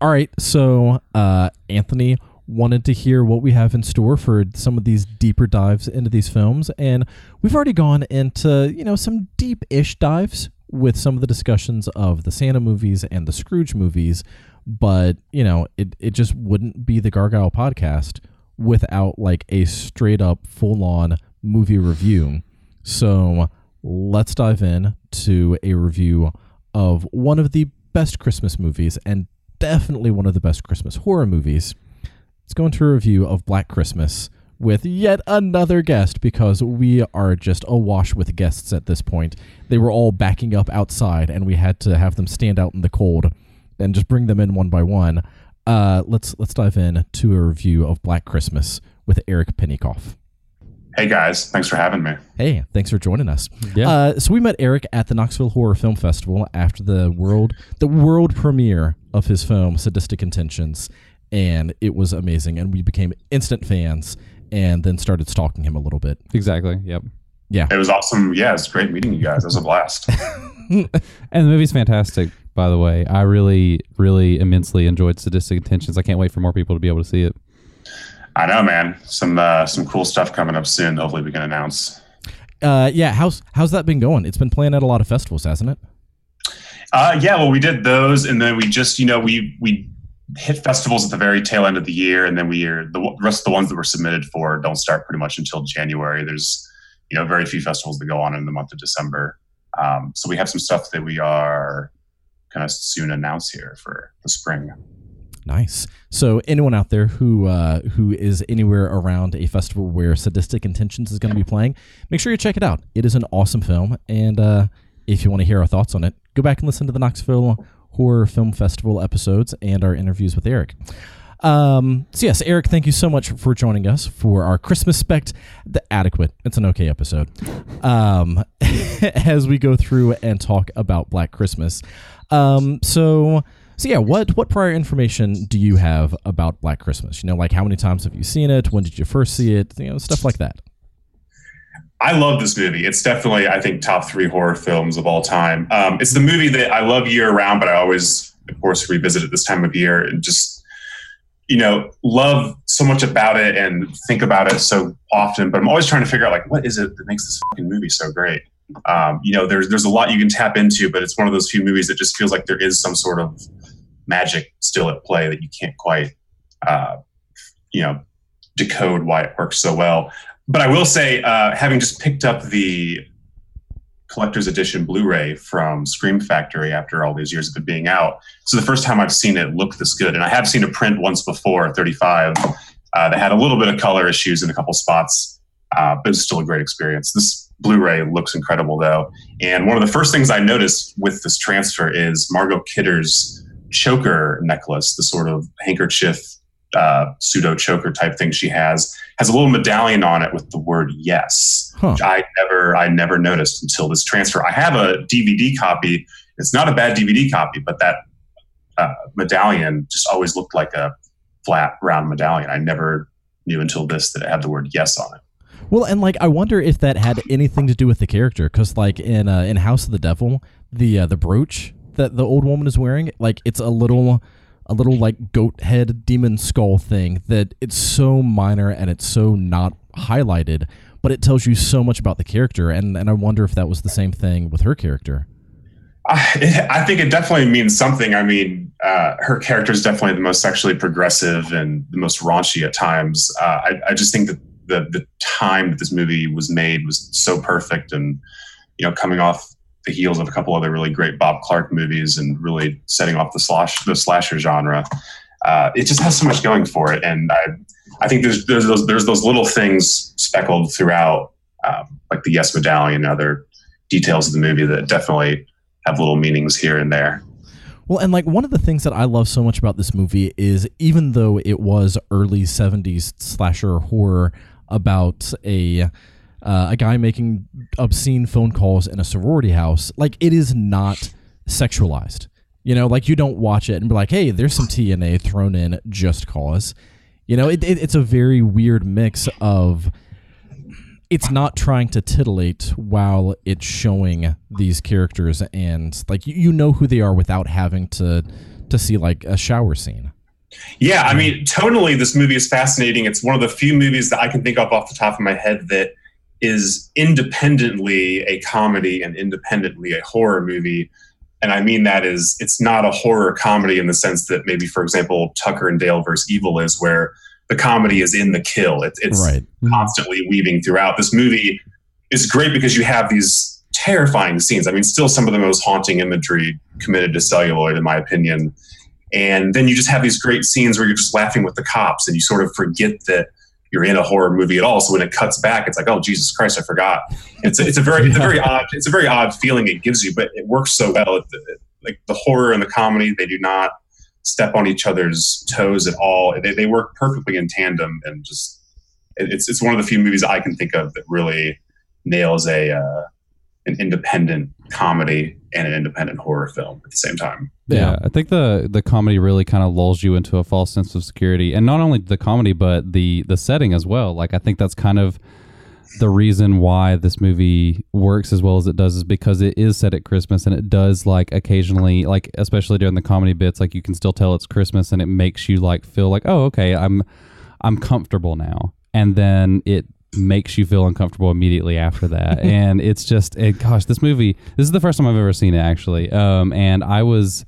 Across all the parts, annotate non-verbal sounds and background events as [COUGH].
all right, so uh, Anthony wanted to hear what we have in store for some of these deeper dives into these films, and we've already gone into you know some deep-ish dives with some of the discussions of the Santa movies and the Scrooge movies, but you know it it just wouldn't be the Gargyle podcast without like a straight up full on movie review. So let's dive in to a review of one of the best Christmas movies and definitely one of the best Christmas horror movies. Let's go into a review of Black Christmas with yet another guest because we are just awash with guests at this point. They were all backing up outside and we had to have them stand out in the cold and just bring them in one by one. Uh, let's let's dive in to a review of Black Christmas with Eric Pennycoff. Hey guys, thanks for having me. Hey, thanks for joining us. Yeah. Uh, so we met Eric at the Knoxville Horror Film Festival after the world the world premiere of his film Sadistic Intentions, and it was amazing. And we became instant fans, and then started stalking him a little bit. Exactly. Yep. Yeah. It was awesome. Yeah, it's great meeting you guys. It was a blast. [LAUGHS] And the movie's fantastic, by the way. I really, really immensely enjoyed Sadistic Intentions. I can't wait for more people to be able to see it. I know, man. Some uh, some cool stuff coming up soon. Hopefully, we can announce. Uh, yeah, how's how's that been going? It's been playing at a lot of festivals, hasn't it? Uh, yeah, well, we did those, and then we just, you know, we we hit festivals at the very tail end of the year, and then we are the rest of the ones that were submitted for don't start pretty much until January. There's, you know, very few festivals that go on in the month of December. Um, so we have some stuff that we are kind of soon announce here for the spring. Nice. So anyone out there who uh, who is anywhere around a festival where Sadistic Intentions is going to be playing, make sure you check it out. It is an awesome film, and uh, if you want to hear our thoughts on it, go back and listen to the Knoxville Horror Film Festival episodes and our interviews with Eric. Um, so yes, Eric, thank you so much for joining us for our Christmas spect. The adequate. It's an okay episode. Um, [LAUGHS] as we go through and talk about Black Christmas. Um, so so yeah, what what prior information do you have about Black Christmas? You know, like how many times have you seen it? When did you first see it? You know, stuff like that. I love this movie. It's definitely, I think, top three horror films of all time. Um, it's the movie that I love year round, but I always, of course, revisit it this time of year and just, you know, love so much about it and think about it so often. But I'm always trying to figure out, like, what is it that makes this fucking movie so great? Um, you know, there's there's a lot you can tap into, but it's one of those few movies that just feels like there is some sort of magic still at play that you can't quite, uh, you know, decode why it works so well. But I will say, uh, having just picked up the collector's edition Blu-ray from Scream Factory after all these years of it being out, so the first time I've seen it look this good, and I have seen a print once before, 35, uh, that had a little bit of color issues in a couple spots, uh, but it's still a great experience. This Blu-ray looks incredible though, and one of the first things I noticed with this transfer is Margot Kidder's choker necklace, the sort of handkerchief uh, pseudo choker type thing she has has a little medallion on it with the word yes Huh. which i never i never noticed until this transfer. I have a dvd copy. It's not a bad dvd copy but that uh, medallion just always looked like a flat round medallion. I never knew until this that it had the word yes on it. Well, and like I wonder if that had anything to do with the character, because like in uh, in House of the Devil, the uh, the brooch that the old woman is wearing, like it's a little a little like goat head demon skull thing that it's so minor and it's so not highlighted, but it tells you so much about the character, and and I wonder if that was the same thing with her character. I, I think it definitely means something. I mean, uh, her character is definitely the most sexually progressive and the most raunchy at times. Uh, I, I just think that the the time that this movie was made was so perfect, and you know, coming off the heels of a couple other really great Bob Clark movies and really setting off the slash the slasher genre, uh, it just has so much going for it. And I I think there's there's those there's those little things speckled throughout, um, like the Yes Medallion and other details of the movie that definitely have little meanings here and there. Well, and like one of the things that I love so much about this movie is even though it was early 70s slasher horror about a uh, a guy making obscene phone calls in a sorority house, like it is not sexualized. You know, like you don't watch it and be like, "Hey, there's some TNA thrown in just cause." You know, it, it, it's a very weird mix of it's not trying to titillate while it's showing these characters and like you, you know who they are without having to to see like a shower scene. Yeah, I mean, tonally, this movie is fascinating. It's one of the few movies that I can think of off the top of my head that is independently a comedy and independently a horror movie. And I mean that is it's not a horror comedy in the sense that maybe, for example, Tucker and Dale versus Evil is, where the comedy is in the kill. It, it's Right. Mm-hmm. constantly weaving throughout. This movie is great because you have these terrifying scenes. I mean, still some of the most haunting imagery committed to celluloid, in my opinion. And then you just have these great scenes where you're just laughing with the cops and you sort of forget that you're in a horror movie at all. So when it cuts back, it's like, oh Jesus Christ, I forgot. It's a, it's a very it's a very odd it's a very odd feeling it gives you, but it works so well. Like the horror and the comedy, they do not step on each other's toes at all. They, they work perfectly in tandem, and just it- it's it's one of the few movies I can think of that really nails a uh, an independent comedy and an independent horror film at the same time. Yeah, I think the the comedy really kind of lulls you into a false sense of security, and not only the comedy, but the the setting as well. Like I think that's kind of the reason why this movie works as well as it does is because it is set at Christmas, and it does like occasionally, like especially during the comedy bits, like you can still tell it's Christmas, and it makes you like feel like, oh, okay, I'm I'm comfortable now, and then it makes you feel uncomfortable immediately after that [LAUGHS] and it's just it, gosh this movie this is the first time i've ever seen it actually um and i was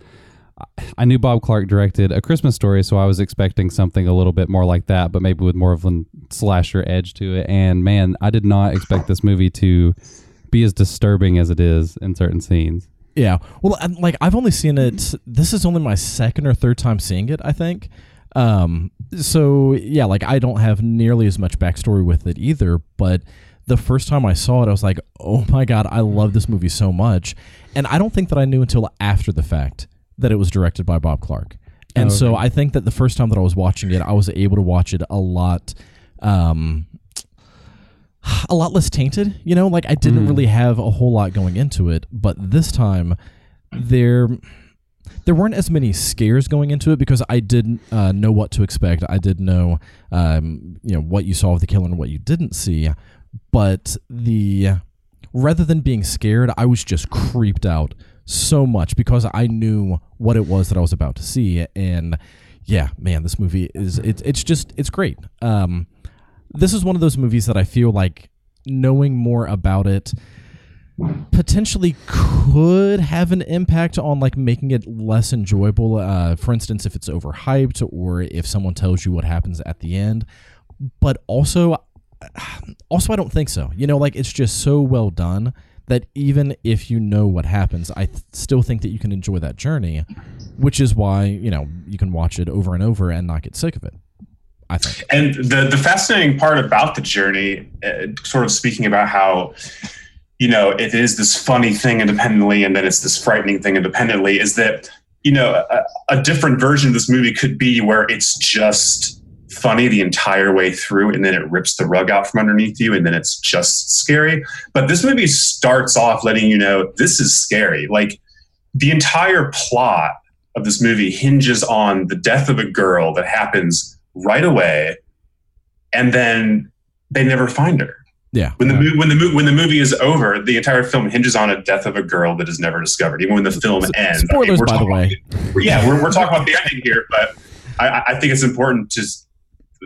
I knew Bob Clark directed A Christmas Story, so I was expecting something a little bit more like that, but maybe with more of a slasher edge to it. And man, I did not expect this movie to be as disturbing as it is in certain scenes. Yeah. Well, I'm- like I've only seen it. This is only my second or third time seeing it. I think. Um. So yeah, like I don't have nearly as much backstory with it either. But the first time I saw it, I was like, "Oh my god, I love this movie so much," and I don't think that I knew until after the fact that it was directed by Bob Clark. And Oh, so. I think that the first time that I was watching it, I was able to watch it a lot. Um, a lot less tainted. You know, like I didn't Mm. really have a whole lot going into it, but this time there there weren't as many scares going into it because I didn't uh, know what to expect. I did know, um, you know, what you saw of the killer and what you didn't see, but the rather than being scared, I was just creeped out so much because I knew what it was that I was about to see, and yeah, man, this movie is it's it's just it's great. Um, this is one of those movies that I feel like knowing more about it potentially could have an impact on like making it less enjoyable uh, for instance if it's overhyped or if someone tells you what happens at the end. But also [SIGHS] also i don't think so. You know like it's just so well done that even if you know what happens i th- still think that you can enjoy that journey which is why you know you can watch it over and over and not get sick of it i think. And the the fascinating part about the journey, uh, sort of speaking about how, you know, it is this funny thing independently, and then it's this frightening thing independently, is that you know a, a different version of this movie could be where it's just funny the entire way through, and then it rips the rug out from underneath you, and then it's just scary. But this movie starts off letting you know this is scary. Like the entire plot of this movie hinges on the death of a girl that happens right away and then they never find her. Yeah When the Yeah. mo- when the mo- when the movie is over, the entire film hinges on a death of a girl that is never discovered. Even when the film S- ends, spoilers, we're by the way. about- yeah, we're, we're talking about the ending here, but I, I think it's important to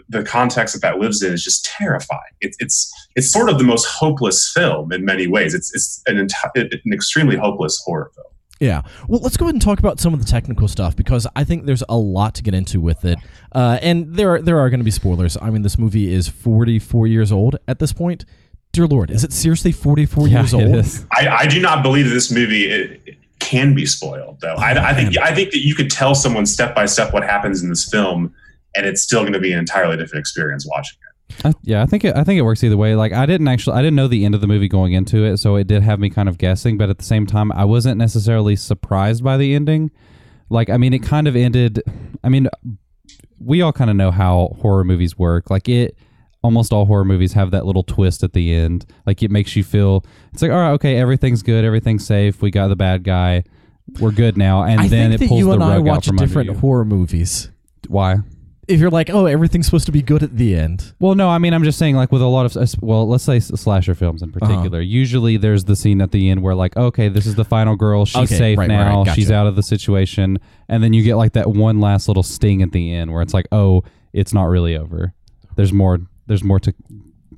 the context that that lives in is just terrifying. It's it's it's sort of the most hopeless film in many ways. It's it's an enti- an extremely hopeless horror film. Yeah. Well, let's go ahead and talk about some of the technical stuff because I think there's a lot to get into with it. Uh, and there are there are going to be spoilers. I mean, this movie is 44 years old at this point. Dear Lord, is it seriously 44 Yeah, years old? is. I, I do not believe this movie it, it can be spoiled, though. I, I think I think that you could tell someone step by step what happens in this film, and it's still going to be an entirely different experience watching it. I, yeah, I think it, I think it works either way. Like I didn't actually I didn't know the end of the movie going into it, so it did have me kind of guessing. But at the same time, I wasn't necessarily surprised by the ending. Like I mean, it kind of ended. I mean, we all kind of know how horror movies work. Like it, almost all horror movies have that little twist at the end. Like it makes you feel it's like all right, okay, everything's good, everything's safe. We got the bad guy. We're good now, and I then it pulls you the and I rug out watch from under different you. horror movies. Why? If you're like, oh, everything's supposed to be good at the end. Well, no, I mean, I'm just saying, like with a lot of, well, let's say s- slasher films in Uh-huh. particular. Usually, there's the scene at the end where, like, okay, this is the final girl. She's Okay, safe right, right, now. right, She's out of the situation, and then you get like that one last little sting at the end where it's like, oh, it's not really over. There's more. There's more to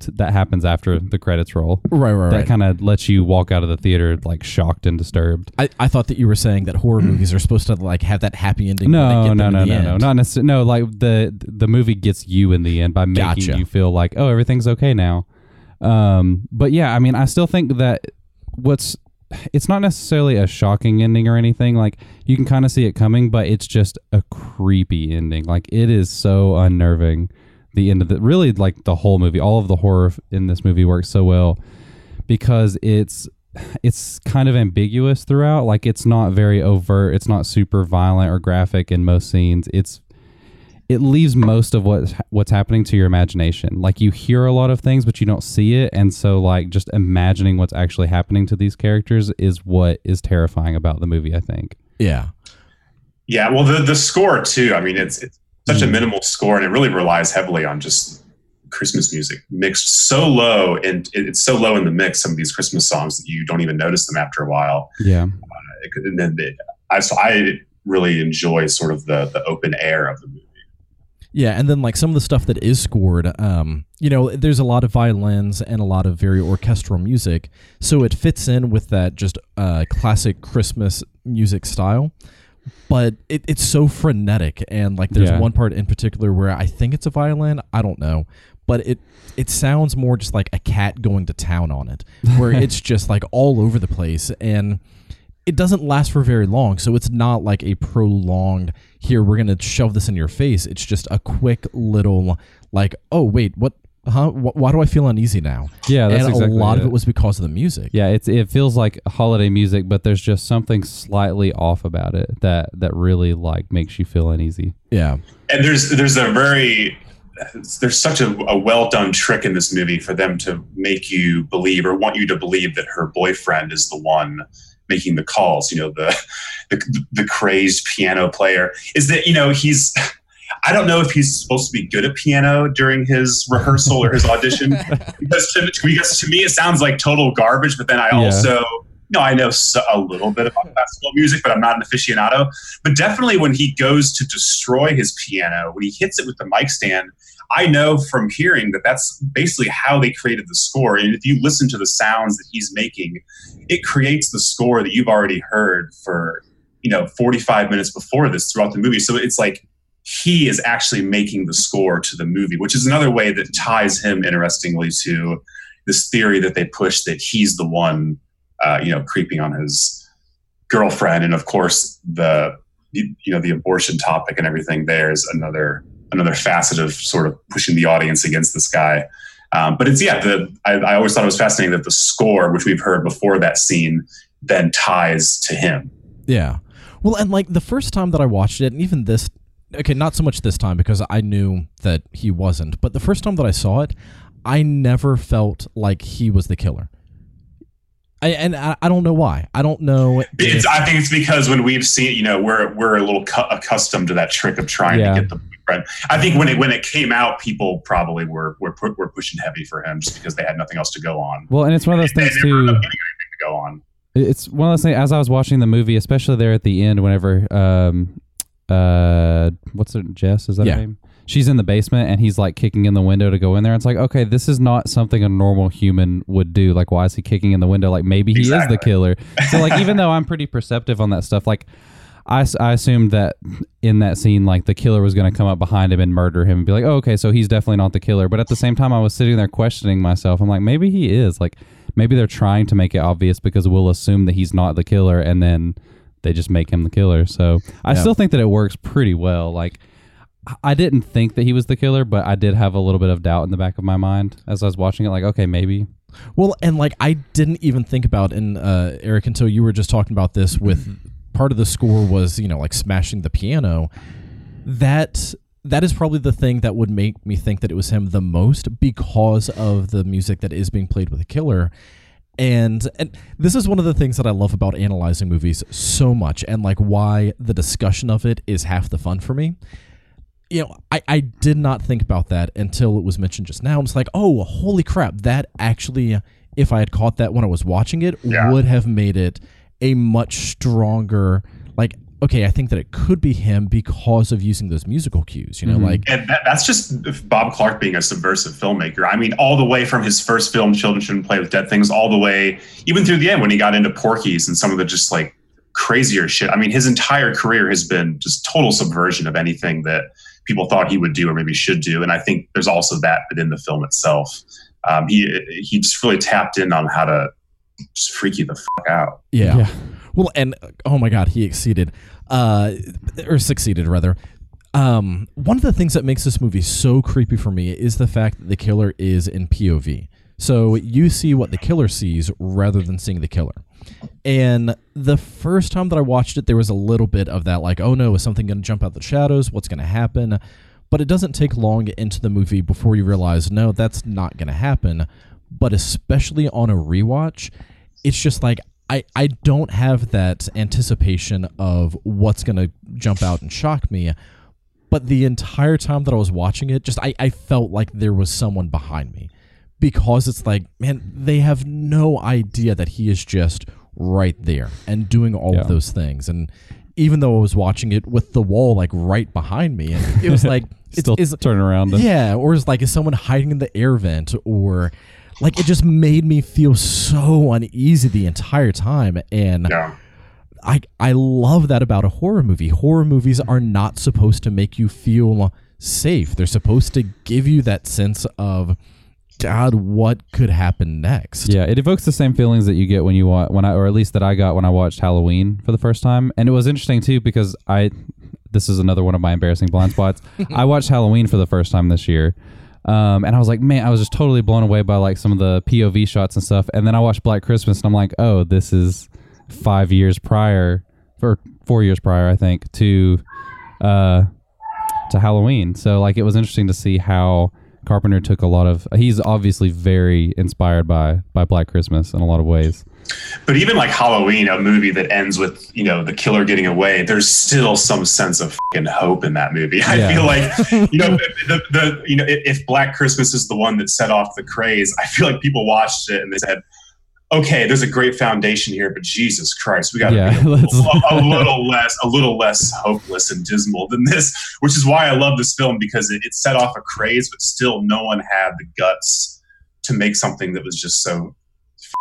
that happens after the credits roll. Right, right, That kind of lets you walk out of the theater like shocked and disturbed. I, I thought that you were saying that horror [CLEARS THROAT] movies are supposed to like have that happy ending. they No, get no, them no, in the no, no, end. not necessarily. No, like the the movie gets you in the end by making Gotcha. you feel like, oh, everything's okay now. Um, but yeah, I mean, I still think that what's it's not necessarily a shocking ending or anything. Like you can kind of see it coming, but it's just a creepy ending. Like it is so unnerving. The end of the really like the whole movie, all of the horror in this movie works so well because it's it's kind of ambiguous throughout. Like it's not very overt. It's not super violent or graphic in most scenes. It's it leaves most of what what's happening to your imagination. Like you hear a lot of things, but you don't see it, and so like just imagining what's actually happening to these characters is what is terrifying about the movie. I think. Yeah, Yeah, well, the the score too. I mean, it's it's such a Mm. minimal score, and it really relies heavily on just Christmas music mixed so low, and it's so low in the mix. Some of these Christmas songs that you don't even notice them after a while. Yeah. It could- And then it, I so I really enjoy sort of the the open air of the movie. yeah, and then like some of the stuff that is scored, um, you know, there's a lot of violins and a lot of very orchestral music, so it fits in with that just uh, classic Christmas music style. But it, it's so frenetic, and like there's Yeah. one part in particular where I think it's a violin. I don't know, but it it sounds more just like a cat going to town on it, where [LAUGHS] it's just like all over the place, and it doesn't last for very long. So it's not like a prolonged. Here we're gonna shove this in your face. It's just a quick little like, oh wait, what? Huh? Wh- why do I feel uneasy now? Yeah, that's and exactly a lot of it. it was because of the music. Yeah, it's it feels like holiday music, but there's just something slightly off about it that that really like makes you feel uneasy. Yeah, and there's there's a very there's such a, a well done trick in this movie for them to make you believe or want you to believe that her boyfriend is the one making the calls. You know, the the, the crazed piano player is that you know he's. I don't know if he's supposed to be good at piano during his rehearsal or his audition [LAUGHS] because to, because to me it sounds like total garbage. But then I Yeah. also, you know, I know so, a little bit about classical music, but I'm not an aficionado. But definitely when he goes to destroy his piano, when he hits it with the mic stand, I know from hearing that that's basically how they created the score. And if you listen to the sounds that he's making, it creates the score that you've already heard for, you know, 45 minutes before this throughout the movie. So it's like he is actually making the score to the movie, which is another way that ties him interestingly to this theory that they push that he's the one, uh, you know, creeping on his girlfriend. And of course, the you know the abortion topic and everything there is another another facet of sort of pushing the audience against this guy. Um, but it's yeah, the I, I always thought it was fascinating that the score, which we've heard before that scene, then ties to him. yeah. Well, and like the first time that I watched it, and even this, okay, not so much this time because I knew that he wasn't, but the first time that I saw it, I never felt like he was the killer. I, and I, I don't know why. I don't know. It's, if- I think it's because when we've seen, you know, we're we're a little cu- accustomed to that trick of trying Yeah. to get the boyfriend. I think when it when it came out, people probably were were pu- were pushing heavy for him just because they had nothing else to go on. Well, and it's one of those They things too. up getting anything to go on. It's one of those things. As I was watching the movie, especially there at the end, whenever um, uh, what's her Jess? Is that Yeah. her name? She's in the basement and he's like kicking in the window to go in there. It's like, okay, this is not something a normal human would do. Like, why is he kicking in the window? Like, maybe he is the killer. So, like, even though I'm pretty perceptive on that stuff, like, I, I assumed that in that scene, like, the killer was going to come up behind him and murder him and be like, oh, okay, so he's definitely not the killer. But at the same time, I was sitting there questioning myself. I'm like, maybe he is. Like, maybe they're trying to make it obvious because we'll assume that he's not the killer and then they just make him the killer. So I Yeah. still think that it works pretty well. Like I didn't think that he was the killer, but I did have a little bit of doubt in the back of my mind as I was watching it. Like, okay, maybe. Well, and like I didn't even think about in uh, Eric until you were just talking about this with part of the score was you know like smashing the piano. That that is probably the thing that would make me think that it was him the most because of the music that is being played with the killer. And and this is one of the things that I love about analyzing movies so much and like why the discussion of it is half the fun for me. you know, I, I did not think about that until it was mentioned just now. I It's like, oh, holy crap! That actually, if I had caught that when I was watching it, Yeah. would have made it a much stronger. Like, okay, I think that it could be him because of using those musical cues. You know, Mhm. like And that, that's just Bob Clark being a subversive filmmaker. I mean, all the way from his first film, Children Shouldn't Play with Dead Things, all the way, even through the end when he got into Porky's and some of the just like crazier shit. I mean, his entire career has been just total subversion of anything that people thought he would do or maybe should do. And I think there's also that within the film itself. Um, he he just really tapped in on how to just freak you the fuck out. Yeah. Well, and oh my God, he exceeded, uh, or succeeded rather. Um, one of the things that makes this movie so creepy for me is the fact that the killer is in POV. So you see what the killer sees rather than seeing the killer. And the first time that I watched it, there was a little bit of that, like, oh no, is something going to jump out the shadows? What's going to happen? But it doesn't take long into the movie before you realize, no, that's not going to happen. But especially on a rewatch, it's just like I, I don't have that anticipation of what's going to jump out and shock me. But the entire time that I was watching it, just I, I felt like there was someone behind me because it's like, man, they have no idea that he is just right there and doing all Yeah. of those things. And even though I was watching it with the wall like right behind me, and it was [LAUGHS] like, it's, Still is, turn around. and- yeah, or is like is someone hiding in the air vent, or like it just made me feel so uneasy the entire time, and Yeah. I I love that about a horror movie. Horror movies are not supposed to make you feel safe. They're supposed to give you that sense of God, what could happen next? Yeah, it evokes the same feelings that you get when you watch when I or at least that I got when I watched Halloween for the first time. And it was interesting too because I this is another one of my embarrassing blind spots. [LAUGHS] I watched Halloween for the first time this year. Um, and I was like, man, I was just totally blown away by like some of the POV shots and stuff. And then I watched Black Christmas and I'm like, oh, this is five years prior or four years prior, I think, to uh to Halloween. So like it was interesting to see how Carpenter took a lot of he's obviously very inspired by by Black Christmas in a lot of ways. But even like Halloween, a movie that ends with you know the killer getting away, there's still some sense of hope in that movie. [LAUGHS] I Yeah. feel like you know the, the you know if Black Christmas is the one that set off the craze, I feel like people watched it and they said, "Okay, there's a great foundation here, but Jesus Christ, we got to Yeah, be a [LAUGHS] little, a little less a little less hopeless and dismal than this." Which is why I love this film because it, it set off a craze, but still no one had the guts to make something that was just so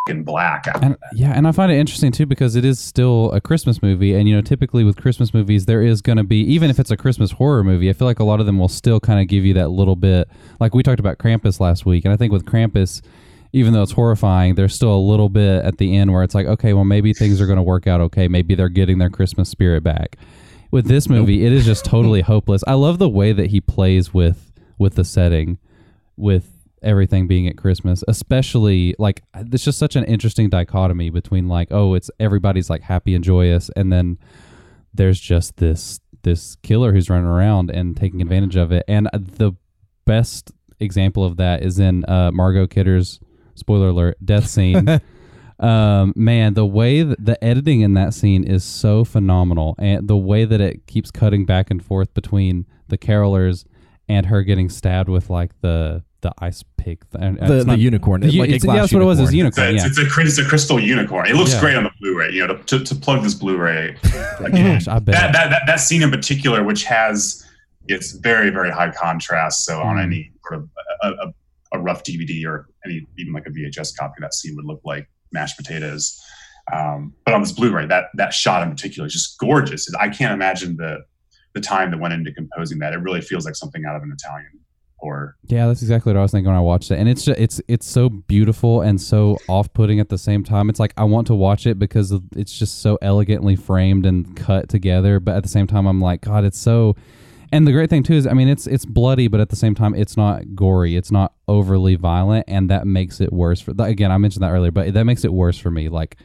fucking black. And yeah, and I find it interesting too because it is still a Christmas movie, and you know, typically with Christmas movies, there is going to be even if it's a Christmas horror movie, I feel like a lot of them will still kind of give you that little bit. Like we talked about Krampus last week, and I think with Krampus, even though it's horrifying, there's still a little bit at the end where it's like, okay, well, maybe things are going to work out okay. Maybe they're getting their Christmas spirit back. With this movie, it is just totally [LAUGHS] hopeless. I love the way that he plays with with the setting, with everything being at Christmas, especially like it's just such an interesting dichotomy between like, oh, it's everybody's like happy and joyous, and then there's just this this killer who's running around and taking advantage of it. And the best example of that is in uh, Margot Kidder's spoiler alert death scene. [LAUGHS] um, man, the way that the editing in that scene is so phenomenal, and the way that it keeps cutting back and forth between the carolers and her getting stabbed with like the the ice pick, and The, the unicorn. the, like it's, yeah, that's what it was. It was unicorn. unicorn. It's, Yeah. it's, a, it's a crystal unicorn. It looks Yeah. great on the Blu-ray. You know, to, to, to plug this Blu-ray, [LAUGHS] like, Gosh, I bet. that, that that that scene in particular, which has it's very very high contrast. So on Mm. any sort of a, a, a rough DVD or any even like a VHS copy, that scene would look like mashed potatoes. Um, but on this Blu-ray, that that shot in particular is just gorgeous. I can't imagine the the time that went into composing that. It really feels like something out of an Italian horror. Yeah, that's exactly what I was thinking when I watched it, and it's just, it's it's so beautiful and so off-putting at the same time. It's like I want to watch it because it's just so elegantly framed and cut together, but at the same time, I'm like, God, it's so. And the great thing too is, I mean, it's it's bloody, but at the same time, it's not gory. It's not overly violent, and that makes it worse. For again, I mentioned that earlier, but that makes it worse for me. Like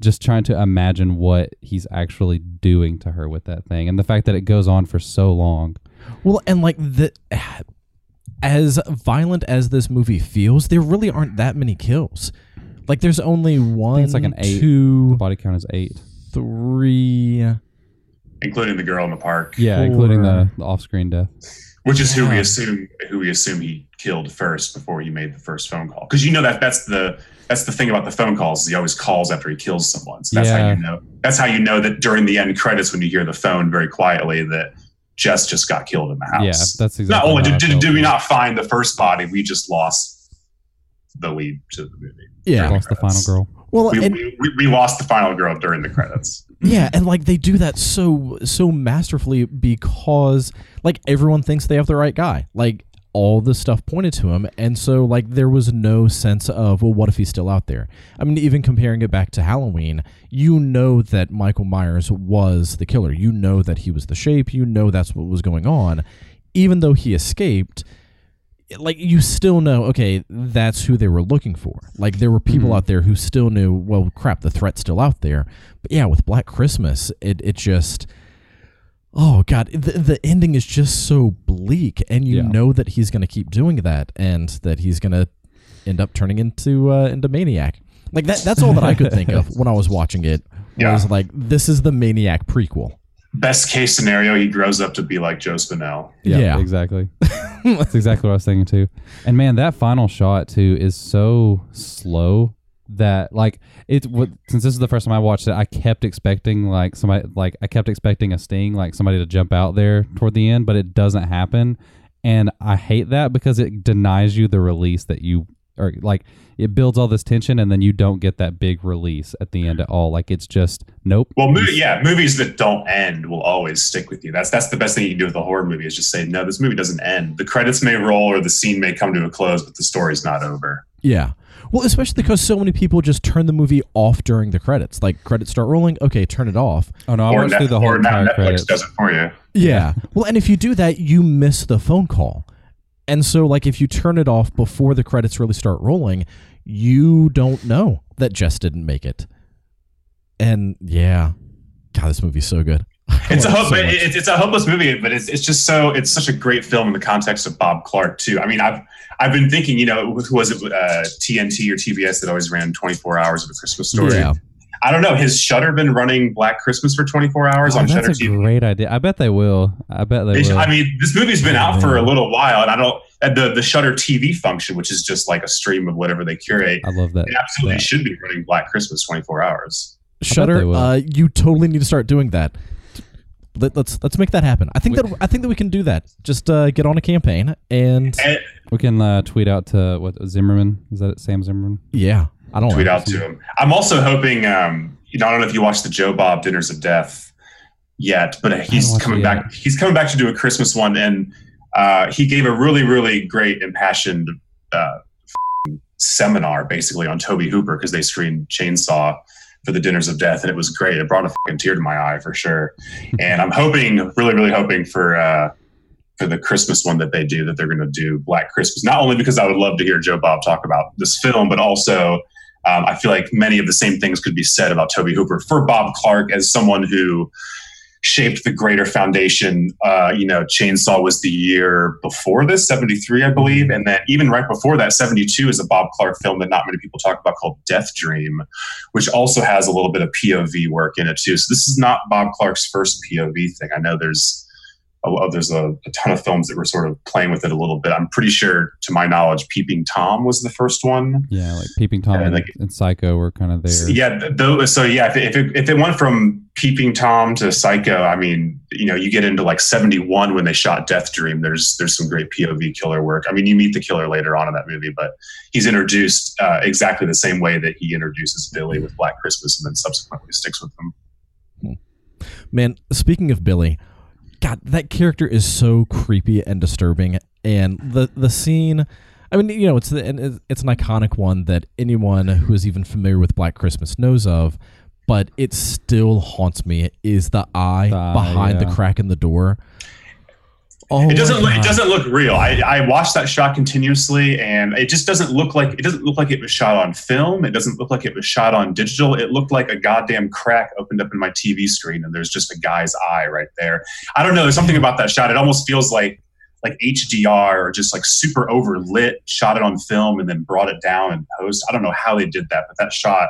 just trying to imagine what he's actually doing to her with that thing, and the fact that it goes on for so long. Well, and like the as violent as this movie feels, there really aren't that many kills. Like there's only one, it's like an eight. two, Body count is eight. three. Including the girl in the park. Yeah, including the, the off-screen death. which is who we Yeah. assume who we assume he killed first before he made the first phone call. Because you know that that's the that's the thing about the phone calls. Is he always calls after he kills someone. So that's how Yeah. you know. That's how you know that during the end credits when you hear the phone very quietly that Jess just got killed in the house. Yeah, that's exactly. not only how I did, did, did we not find the first body, we just lost the lead to the movie. Yeah. lost the final girl. Well, We, and, we, we, we lost the final girl during the credits. yeah, and like they do that so so masterfully because like everyone thinks they have the right guy. Like all the stuff pointed to him, and so like there was no sense of well, what if he's still out there? I mean, even comparing it back to Halloween, you know that Michael Myers was the killer. You know that he was the shape. You know that's what was going on, even though he escaped. Like you still know, okay, that's who they were looking for. Like there were people Mhm. out there who still knew, well, crap, the threat's still out there. But yeah, with Black Christmas, it it just oh god, the, the ending is just so bleak, and you Yeah. know that he's going to keep doing that, and that he's going to end up turning into uh, into maniac. Like that. That's all that I could think of when I was [LAUGHS] watching it. Yeah. Was like this is the maniac prequel. Best case scenario, he grows up to be like Joe Spinell. Yeah, Yeah. exactly. [LAUGHS] That's exactly what I was thinking too. And man, that final shot too is so slow that like it. What since this is the first time I watched it, I kept expecting like somebody like I kept expecting a sting, like somebody to jump out there toward the end, but it doesn't happen. And I hate that because it denies you the release that you or like it builds all this tension and then you don't get that big release at the end at all. Like it's just nope. Well, movie, yeah, movies that don't end will always stick with you. That's that's the best thing you can do with a horror movie is just say, no, this movie doesn't end. The credits may roll or the scene may come to a close, but the story's not over. Yeah. Well, especially because so many people just turn the movie off during the credits. Like credits start rolling, okay, turn it off. Oh no, I or watched Net- through the whole or now entire Netflix credits. does it for you. Yeah. well, and if you do that, you miss the phone call. And so, like, if you turn it off before the credits really start rolling, you don't know that Jess didn't make it. And yeah, God, this movie's so good. [LAUGHS] It's a hope, so but much. it's, it's a hopeless movie, but it's it's just so it's such a great film in the context of Bob Clark too. I mean, I've I've been thinking, you know, who was it uh, TNT or TBS that always ran 24 hours of a Christmas story? Yeah. I don't know. Has Shudder been running Black Christmas for 24 hours Oh, on Shudder that's a TV? great idea. I bet they will. I bet they They- will. I mean, this movie's been out for a little while, and I don't. And the the Shudder TV function, which is just like a stream of whatever they curate, I love that. they absolutely that. should be running Black Christmas 24 hours. Shudder, uh, you totally need to start doing that. Let, let's let's make that happen. I think We- that I think that we can do that. Just uh, get on a campaign and And We can uh, tweet out to what Zimmerman is that it? Sam Zimmerman? yeah, I don't tweet know. out to him. I'm also hoping. Um, you know, I don't know if you watched the Joe Bob Dinners of Death yet, but he's watched coming it back. He's coming back to do a Christmas one, and uh, he gave a really, really great, impassioned uh, seminar, basically on Tobe Hooper because they screened Chainsaw for the Dinners of Death, and it was great. It brought a fucking tear to my eye for sure. [LAUGHS] and I'm hoping, really, really hoping for. Uh, for the Christmas one that they do, that they're going to do Black Christmas. Not only because I would love to hear Joe Bob talk about this film, but also um, I feel like many of the same things could be said about Tobe Hooper for Bob Clark as someone who shaped the greater foundation. Uh, you know, Chainsaw was the year before this, 73, I believe. And then even right before that, 72 is a Bob Clark film that not many people talk about called Death Dream, which also has a little bit of POV work in it too. So this is not Bob Clark's first POV thing. I know there's a, there's a, a ton of films that were sort of playing with it a little bit. I'm pretty sure, to my knowledge, Peeping Tom was the first one. Yeah, like Peeping Tom and, like- and Psycho were kind of there. Yeah, th- those. So yeah, if it, if it, if it went from Peeping Tom to Psycho, I mean, you know, you get into like '71 when they shot Death Dream. There's there's some great POV killer work. I mean, you meet the killer later on in that movie, but he's introduced uh, exactly the same way that he introduces Billy with Black Christmas, and then subsequently sticks with him. Man, speaking of Billy, God, that character is so creepy and disturbing, and the the scene. I mean, you know, it's the, and it's- it's an iconic one that anyone who is even familiar with Black Christmas knows of, but it still haunts me. Is the eye The eye, behind yeah. the crack in the door? Oh, it doesn't look, it doesn't look real. I, I watched that shot continuously, and it just doesn't look like it doesn't look like it was shot on film. It doesn't look like it was shot on digital. It looked like a goddamn crack opened up in my TV screen, and there's just a guy's eye right there. I don't know. There's something about that shot. It almost feels like like HDR or just like super overlit, shot it on film and then brought it down and post. I don't know how they did that, but that shot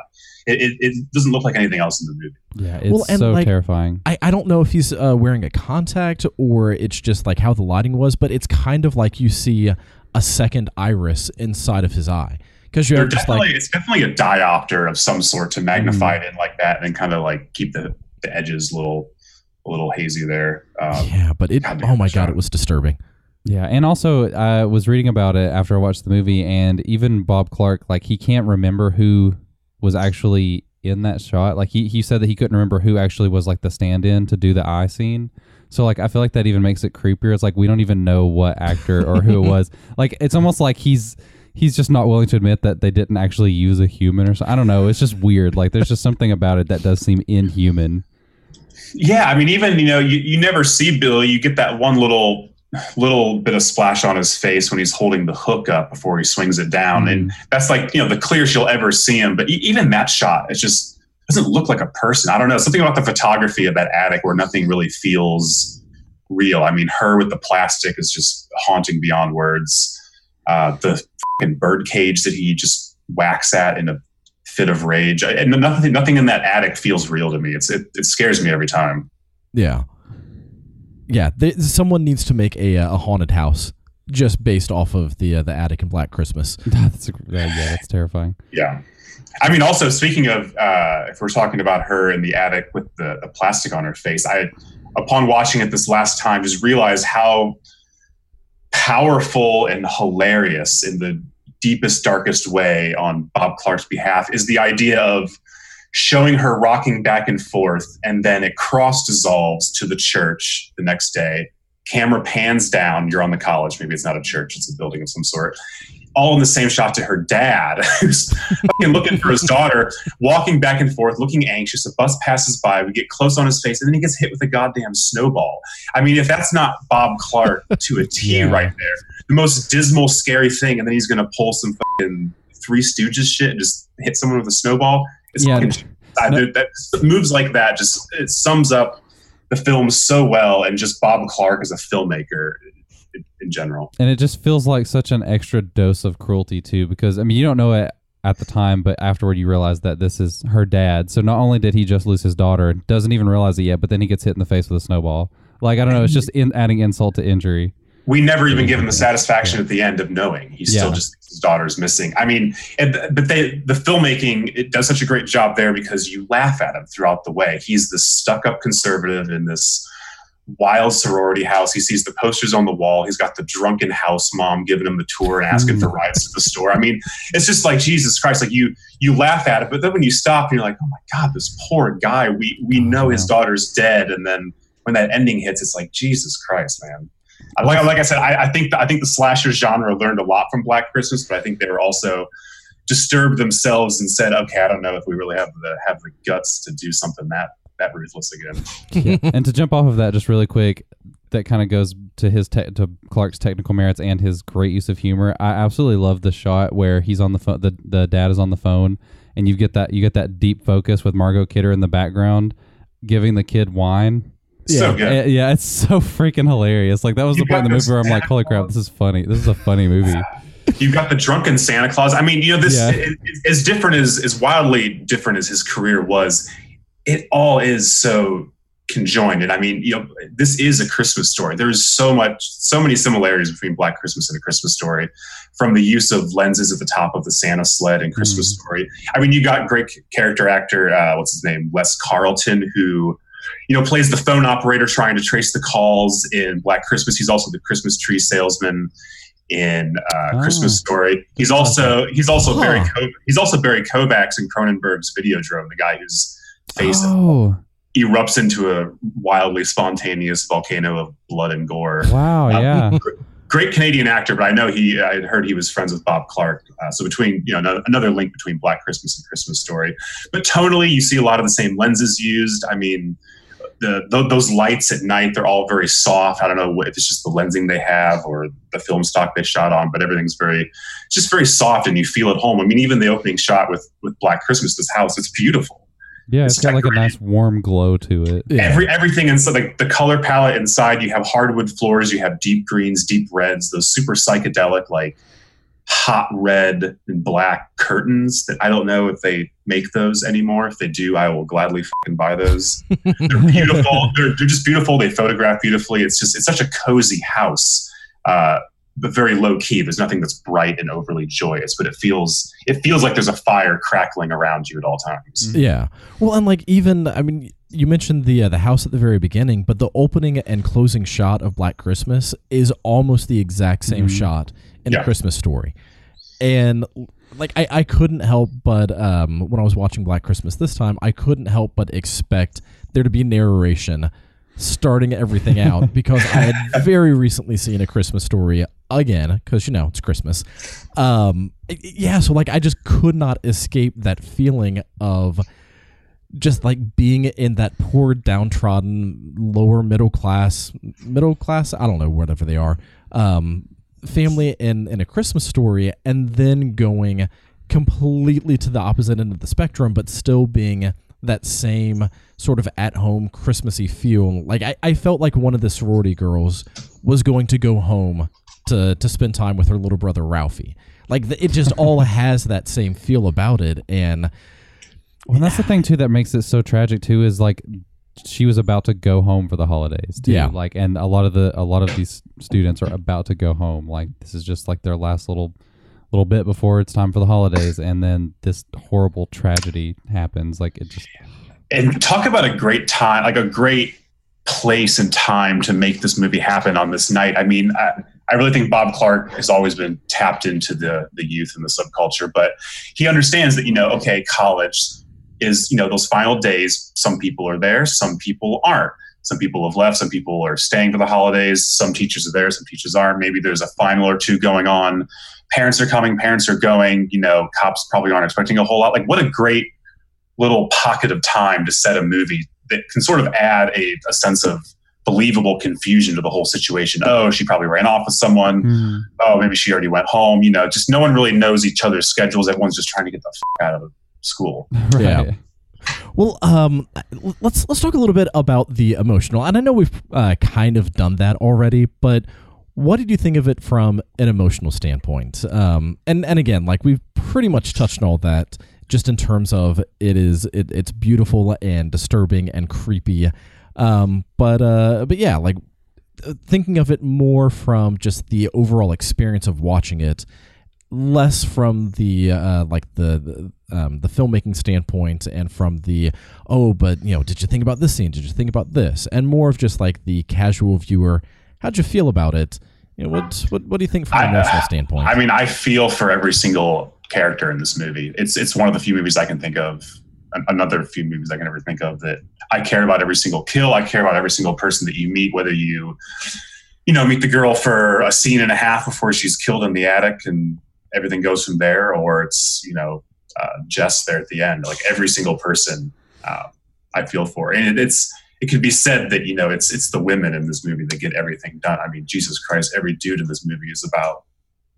it, it, it doesn't look like anything else in the movie. Yeah, it's Well, and, so like, terrifying. I, I don't know if he's uh, wearing a contact or it's just like how the lighting was, but it's kind of like you see a second iris inside of his eye because you're They're just definitely like it's definitely a diopter of some sort to magnify it in like that and kind of like keep the, the edges a little a little hazy there. Um, yeah, but it goddamn oh my god, it was disturbing. Yeah, and also I was reading about it after I watched the movie, and even Bob Clark, like he can't remember who was actually in that shot. Like he he said that he couldn't remember who actually was like the stand-in to do the eye scene. So like I feel like that even makes it creepier. It's like we don't even know what actor or who it was. [LAUGHS] Like it's almost like he's he's just not willing to admit that they didn't actually use a human or something. I don't know. It's just weird. Like there's just something about it that does seem inhuman. Yeah, I mean, even you know, you, you never see Billy. You get that one little little bit of splash on his face when he's holding the hook up before he swings it down, and that's like you know the clearest you'll ever see him. But e- even that shot, it just doesn't look like a person. I don't know something about the photography of that attic where nothing really feels real. I mean, her with the plastic is just haunting beyond words. Uh, the fucking bird cage that he just whacks at in a fit of rage, and nothing nothing in that attic feels real to me. It's it, it scares me every time. Yeah, yeah. Th- someone needs to make a uh, a haunted house just based off of the uh, the attic in Black Christmas. [LAUGHS] that's a, yeah, yeah, that's terrifying. Yeah. I mean, also speaking of, uh, if we're talking about her in the attic with the, the plastic on her face, I, upon watching it this last time, just realized how powerful and hilarious in the deepest, darkest way on Bob Clark's behalf is the idea of showing her rocking back and forth, and then it cross dissolves to the church the next day. Camera pans down. You're on the college. Maybe it's not a church; it's a building of some sort. All in the same shot to her dad, [LAUGHS] who's looking for his daughter, walking back and forth, looking anxious. A bus passes by. We get close on his face, and then he gets hit with a goddamn snowball. I mean, if that's not Bob Clark to a T Yeah. right there, the most dismal, scary thing, and then he's going to pull some fucking Three Stooges shit and just hit someone with a snowball. It's Yeah. fucking I, dude, that moves like that just it sums up the film so well, and just Bob Clark as a filmmaker in, in general. and it just feels like such an extra dose of cruelty too because i mean you don't know it at the time but afterward you realize that this is her dad. So not only did he just lose his daughter doesn't even realize it yet but then he gets hit in the face with a snowball. Like i don't know it's just in adding insult to injury. We never even give him the satisfaction at the end of knowing. He still just thinks his daughter's missing. I mean, and, but they the filmmaking it does such a great job there because you laugh at him throughout the way. He's this stuck up conservative in this wild sorority house. He sees the posters on the wall. He's got the drunken house mom giving him the tour and asking for hmm. rides to the store. I mean, it's just like Jesus Christ. Like you, you laugh at it, but then when you stop, you're like, oh my God, this poor guy. We we know his daughter's dead, and then when that ending hits, it's like Jesus Christ, man. I- Like, like I said, I, I think I think the slasher genre learned a lot from Black Christmas, but I think they were also disturbed themselves and said, okay, I don't know if we really have the have the guts to do something that that ruthless again. [LAUGHS] and to jump off of that just really quick that kind of goes to his te- to Clark's technical merits and his great use of humor. I absolutely love the shot where he's on the phone. The, the dad is on the phone, and you get that you get that deep focus with Margot Kidder in the background, giving the kid wine. So Yeah. good. Uh, yeah, it's so freaking hilarious. Like that was You the point in the movie where I'm like, "Holy crap, this is funny! This is a funny movie." [LAUGHS] You've got the drunken Santa Claus. I mean, you know, this Yeah. it- it- as different as as wildly different as his career was. It all is so conjoined, and I mean, you know, this is a Christmas story. There's so much, so many similarities between Black Christmas and a Christmas story, from the use of lenses at the top of the Santa sled in Christmas Story. I mean, you got great character actor, uh, what's his name, Les Carlson, who you know plays the phone operator trying to trace the calls in Black Christmas. He's also the Christmas tree salesman in uh, Oh. Christmas Story. He's also he's also Huh. Barry Ko- he's also Barry Convex in Cronenberg's Videodrome, the guy whose face Oh, erupts into a wildly spontaneous volcano of blood and gore. wow, Um, yeah. Great Canadian actor, but I know he I had heard he was friends with Bob Clark. Uh, so between you know ano- another link between Black Christmas and Christmas Story, but tonally you see a lot of the same lenses used. I mean. The, th- those lights at night, they're all very soft. I don't know if it's just the lensing they have or the film stock they shot on, but everything's very, just very soft and you feel at home. I mean, even the opening shot with, with Black Christmas, this house, it's beautiful. Yeah, It's it's got like a nice warm glow to it. Yeah. Every everything inside, like the color palette inside, you have hardwood floors, you have deep greens, deep reds, those super psychedelic, like hot red and black curtains that I don't know if they make those anymore. If they do, I will gladly fucking buy those. [LAUGHS] They're beautiful. they're, they're just beautiful. They photograph beautifully. It's just it's such a cozy house, uh, but very low key. There's nothing that's bright and overly joyous, but it feels it feels like there's a fire crackling around you at all times. Yeah. Well, and like even I mean, you mentioned the uh, the house at the very beginning, but the opening and closing shot of Black Christmas is almost the exact same Mhm. shot in Yeah. a Christmas story. And like I, I couldn't help but um when I was watching Black Christmas this time, I couldn't help but expect there to be narration starting everything out [LAUGHS] because I had very recently seen a Christmas story again because you know it's Christmas. Um, yeah, so like I just could not escape that feeling of just like being in that poor downtrodden lower middle class middle class I don't know whatever they are um, family in in a Christmas story and then going completely to the opposite end of the spectrum but still being that same sort of at home Christmassy feel like I, I felt like one of the sorority girls was going to go home to to spend time with her little brother Ralphie like the, it just all [LAUGHS] has that same feel about it and Well, that's the thing too that makes it so tragic too is like she was about to go home for the holidays too. Yeah. Like and a lot of the a lot of these students are about to go home. Like this is just like their last little little bit before it's time for the holidays and then this horrible tragedy happens. Like it just and talk about a great time, like a great place and time to make this movie happen on this night. I mean, I, I really think Bob Clark has always been tapped into the the youth and the subculture, but he understands that you know, okay, college is you know those final days. Some people are there, some people aren't. Some people have left. Some people are staying for the holidays. Some teachers are there. Some teachers aren't. Maybe there's a final or two going on. Parents are coming. Parents are going. You know, cops probably aren't expecting a whole lot. Like, what a great little pocket of time to set a movie that can sort of add a, a sense of believable confusion to the whole situation. Oh, she probably ran off with someone. Oh, maybe she already went home. You know, just no one really knows each other's schedules. Everyone's just trying to get the f- out of school. [LAUGHS] right. Yeah. Well, um, let's let's talk a little bit about the emotional, and I know we've uh, kind of done that already, but what did you think of it from an emotional standpoint? Um, and and again, like we've pretty much touched on all that, just in terms of it is it, it's beautiful and disturbing and creepy, um, but uh, but yeah, like uh, thinking of it more from just the overall experience of watching it less from the uh, like the the, um, the filmmaking standpoint and from the oh but you know did you think about this scene did you think about this and more of just like the casual viewer how'd you feel about it you know what what, what do you think from an emotional standpoint I mean, I feel for every single character in this movie. It's it's one of the few movies I can think of. An- Another few movies I can ever think of that I care about every single kill. I care about every single person that you meet, whether you, you know, meet the girl for a scene and a half before she's killed in the attic and everything goes from there, or it's you know uh, Jess there at the end. Like every single person, uh, I feel for, and it, it's it could be said that you know it's it's the women in this movie that get everything done. I mean, Jesus Christ, every dude in this movie is about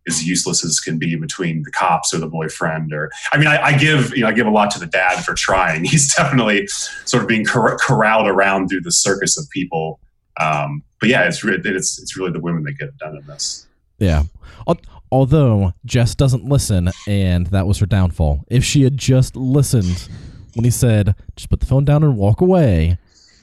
as useless as can be between the cops or the boyfriend or I mean I, I give you know I give a lot to the dad for trying. [LAUGHS] He's definitely sort of being cor- corralled around through the circus of people. Um, but yeah it's re- it's it's really the women that get it done in this. Yeah. Although jess doesn't listen and that was her downfall. If she had just listened when he said just put the phone down and walk away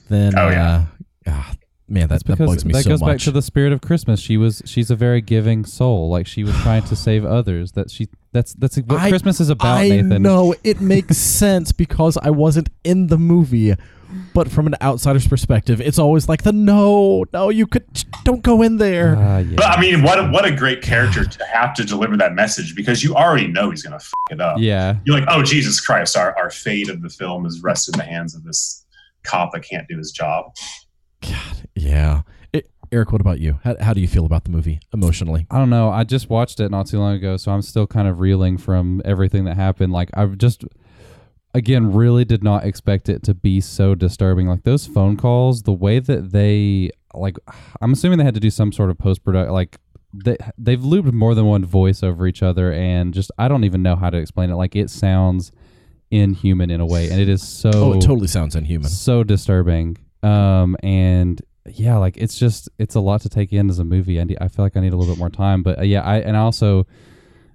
then Oh, yeah. uh, ah, man that, That's that because bugs me that so goes back to the spirit of Christmas. She was she's a very giving soul. Like she was trying to save others. That she that's that's what I- Christmas is about, I Nathan. know it makes [LAUGHS] sense because I wasn't in the movie, but from an outsider's perspective, it's always like the no, no, you could don't go in there. Ah, yeah. but I mean what a, what a great character to have to deliver that message because you already know he's gonna f- it up yeah. you're like oh Jesus Christ our, our fate of the film is rested in the hands of this cop that can't do his job God, yeah. It, Eric, what about you? How, how do you feel about the movie emotionally? I don't know. I just watched it not too long ago, so I'm still kind of reeling from everything that happened. Like I've just again really did not expect it to be so disturbing. Like those phone calls, the way that they like I'm assuming they had to do some sort of post production like they they've looped more than one voice over each other and just I don't even know how to explain it. Like it sounds inhuman in a way, and it is so Oh, it totally sounds inhuman. so disturbing. Um, and yeah, like it's just it's a lot to take in as a movie. I, need, I feel like I need a little bit more time, but uh, yeah, I and I also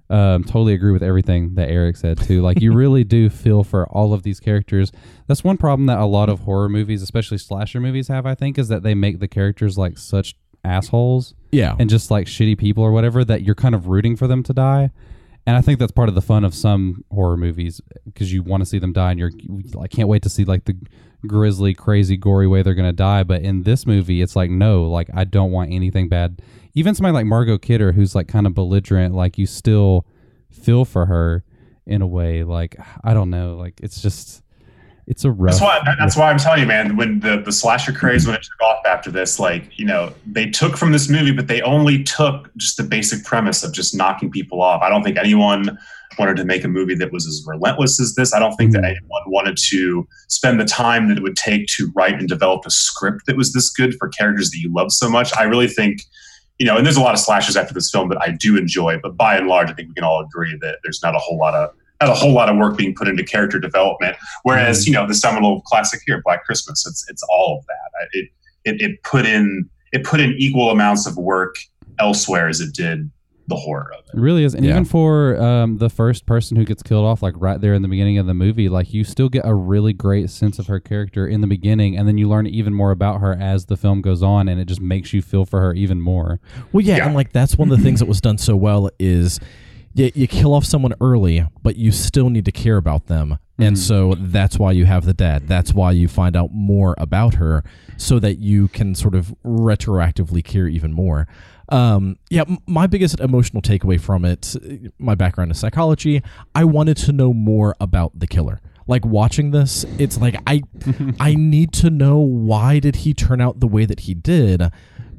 um, totally agree with everything that Eric said too. Like you really do feel for all of these characters. That's one problem that a lot of horror movies, especially slasher movies, have. I think is that they make the characters like such assholes Yeah. and just like shitty people or whatever that you're kind of rooting for them to die. And I think that's part of the fun of some horror movies because you want to see them die and you're I can't wait to see like the grisly, crazy, gory way they're gonna die. But in this movie, it's like no, like I don't want anything bad. Even somebody like Margot Kidder, who's like kind of belligerent, like you still feel for her in a way. Like I don't know, like it's just it's a rough. That's why. that- That's why I'm telling you, man. When the the slasher craze when it took off after this, like you know, they took from this movie, but they only took just the basic premise of just knocking people off. I don't think anyone wanted to make a movie that was as relentless as this. I don't think that Mhm. anyone wanted to spend the time that it would take to write and develop a script that was this good for characters that you love so much. I really think. You know, and there's a lot of slashers after this film that I do enjoy, but by and large, I think we can all agree that there's not a whole lot of not a whole lot of work being put into character development. Whereas, you know, the seminal classic here, Black Christmas, it's it's all of that. It it, it put in it put in equal amounts of work elsewhere as it did the horror of It it. really is, and Yeah. even for um, the first person who gets killed off, like right there in the beginning of the movie, like you still get a really great sense of her character in the beginning, and then you learn even more about her as the film goes on, and it just makes you feel for her even more. Well, yeah, Yeah. and like that's one of the things that was done so well is you, you kill off someone early, but you still need to care about them, and Mhm. so that's why you have the dad. That's why you find out more about her, so that you can sort of retroactively care even more. Um, yeah, m- my biggest emotional takeaway from it, my background is psychology. I wanted to know more about the killer. Like watching this, it's like I, [LAUGHS] I need to know why did he turn out the way that he did,